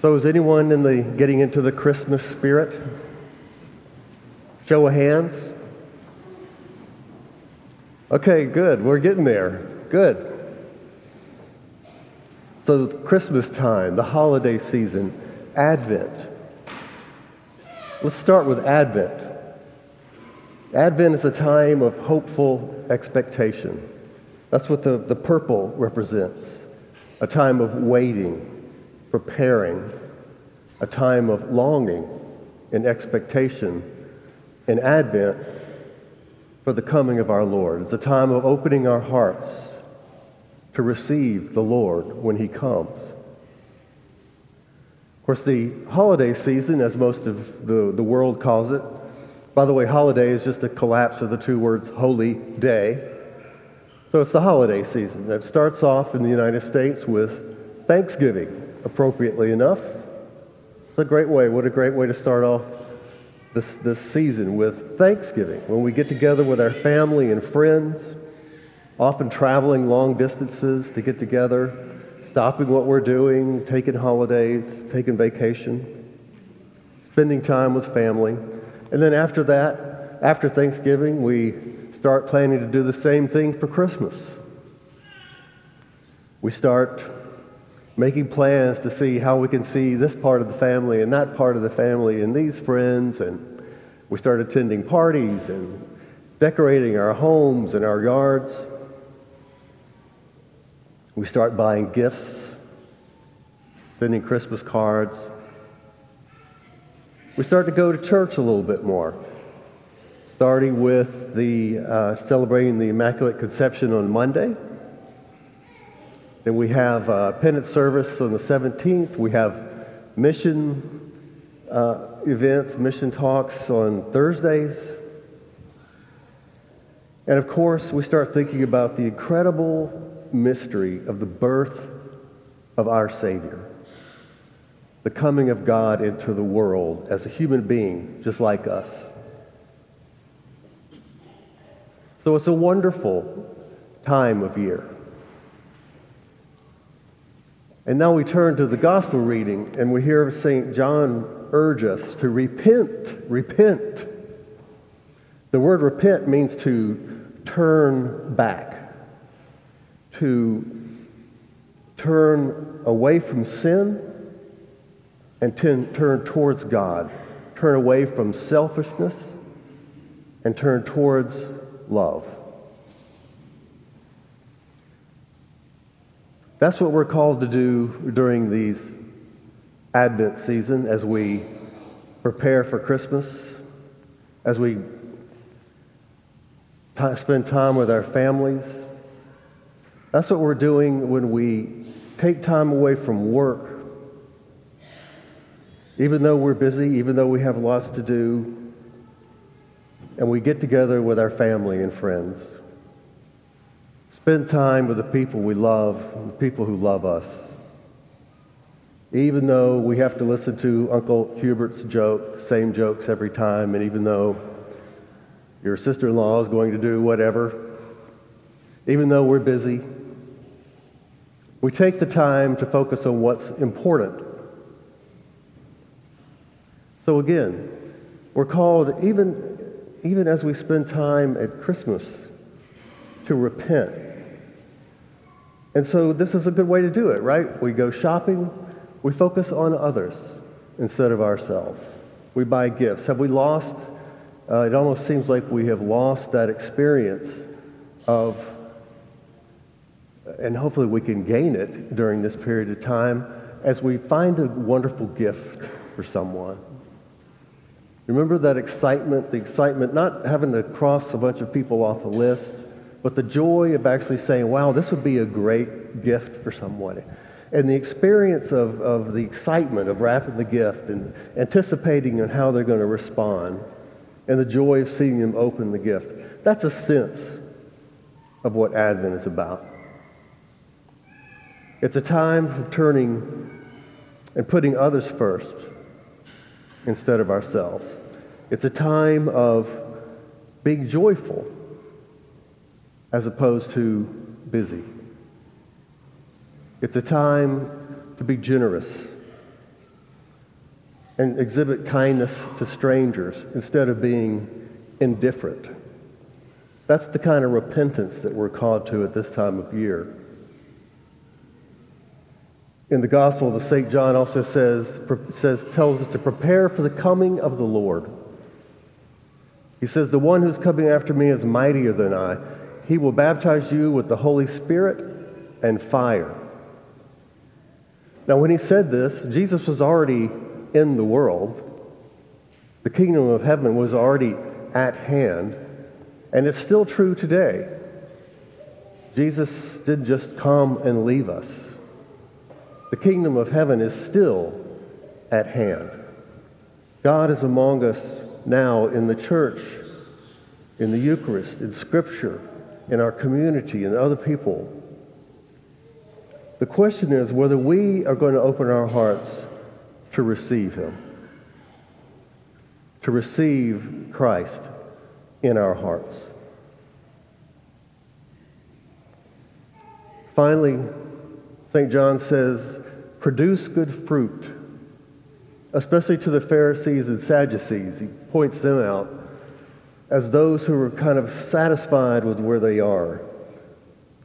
So, is anyone in the getting into the Christmas spirit? Show of hands. Okay, good. We're getting there. Good. So, Christmas time, the holiday season, Advent. Let's start with Advent. Advent is a time of hopeful expectation. That's what the, the purple represents a time of waiting preparing, a time of longing and expectation and Advent for the coming of our Lord. It's a time of opening our hearts to receive the Lord when he comes. Of course, the holiday season, as most of the, the world calls it, by the way, holiday is just a collapse of the two words holy day. So it's the holiday season. It starts off in the United States with Thanksgiving appropriately enough. It's a great way. What a great way to start off this, this season with Thanksgiving, when we get together with our family and friends, often traveling long distances to get together, stopping what we're doing, taking holidays, taking vacation, spending time with family. And then after that, after Thanksgiving, we start planning to do the same thing for Christmas. We start making plans to see how we can see this part of the family and that part of the family and these friends. And we start attending parties and decorating our homes and our yards. We start buying gifts, sending Christmas cards. We start to go to church a little bit more, starting with the uh, celebrating the Immaculate Conception on Monday then we have uh, penance service on the 17th. We have mission uh, events, mission talks on Thursdays. And of course, we start thinking about the incredible mystery of the birth of our Savior, the coming of God into the world as a human being, just like us. So it's a wonderful time of year. And now we turn to the gospel reading, and we hear St. John urge us to repent, repent. The word repent means to turn back, to turn away from sin and turn towards God, turn away from selfishness and turn towards love. That's what we're called to do during these Advent season as we prepare for Christmas, as we t- spend time with our families. That's what we're doing when we take time away from work. Even though we're busy, even though we have lots to do, and we get together with our family and friends. Spend time with the people we love, the people who love us. Even though we have to listen to Uncle Hubert's joke, same jokes every time, and even though your sister in law is going to do whatever, even though we're busy, we take the time to focus on what's important. So again, we're called, even, even as we spend time at Christmas, to repent and so this is a good way to do it, right? We go shopping, we focus on others instead of ourselves. We buy gifts. Have we lost? Uh, it almost seems like we have lost that experience of, and hopefully we can gain it during this period of time as we find a wonderful gift for someone. Remember that excitement, the excitement, not having to cross a bunch of people off the list, but the joy of actually saying, wow, this would be a great gift for someone. And the experience of, of the excitement of wrapping the gift and anticipating on how they're going to respond, and the joy of seeing them open the gift. That's a sense of what Advent is about. It's a time of turning and putting others first instead of ourselves. It's a time of being joyful as opposed to busy. It's a time to be generous and exhibit kindness to strangers instead of being indifferent. That's the kind of repentance that we're called to at this time of year. In the Gospel, the St. John also says, says, tells us to prepare for the coming of the Lord. He says, The one who's coming after me is mightier than I. He will baptize you with the Holy Spirit and fire. Now, when he said this, Jesus was already in the world. The kingdom of heaven was already at hand, and it's still true today. Jesus didn't just come and leave us. The kingdom of heaven is still at hand. God is among us now in the church, in the Eucharist, in Scripture, in our community, and other people. The question is whether we are going to open our hearts to receive Him, to receive Christ in our hearts. Finally, St. John says, produce good fruit, especially to the Pharisees and Sadducees. He points them out as those who are kind of satisfied with where they are.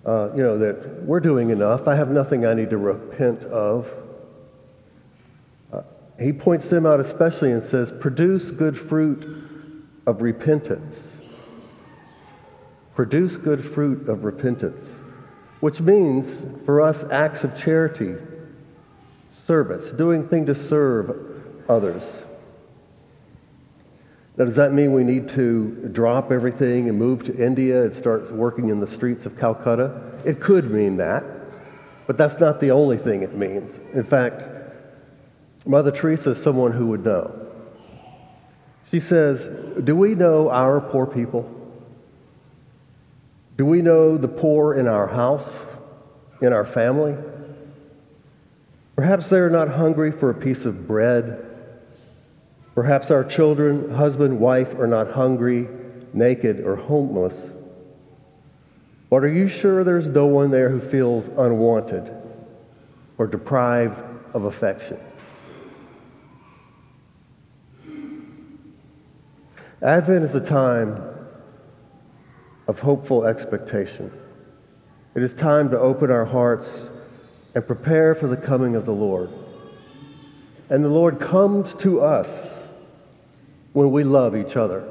Uh, you know, that we're doing enough. I have nothing I need to repent of. Uh, he points them out especially and says, produce good fruit of repentance. Produce good fruit of repentance which means for us acts of charity, service, doing things to serve others. Now, does that mean we need to drop everything and move to India and start working in the streets of Calcutta? It could mean that, but that's not the only thing it means. In fact, Mother Teresa is someone who would know. She says, Do we know our poor people? Do we know the poor in our house, in our family? Perhaps they're not hungry for a piece of bread. Perhaps our children, husband, wife, are not hungry, naked, or homeless. But are you sure there's no one there who feels unwanted or deprived of affection? Advent is a time of hopeful expectation. It is time to open our hearts and prepare for the coming of the Lord. And the Lord comes to us when we love each other.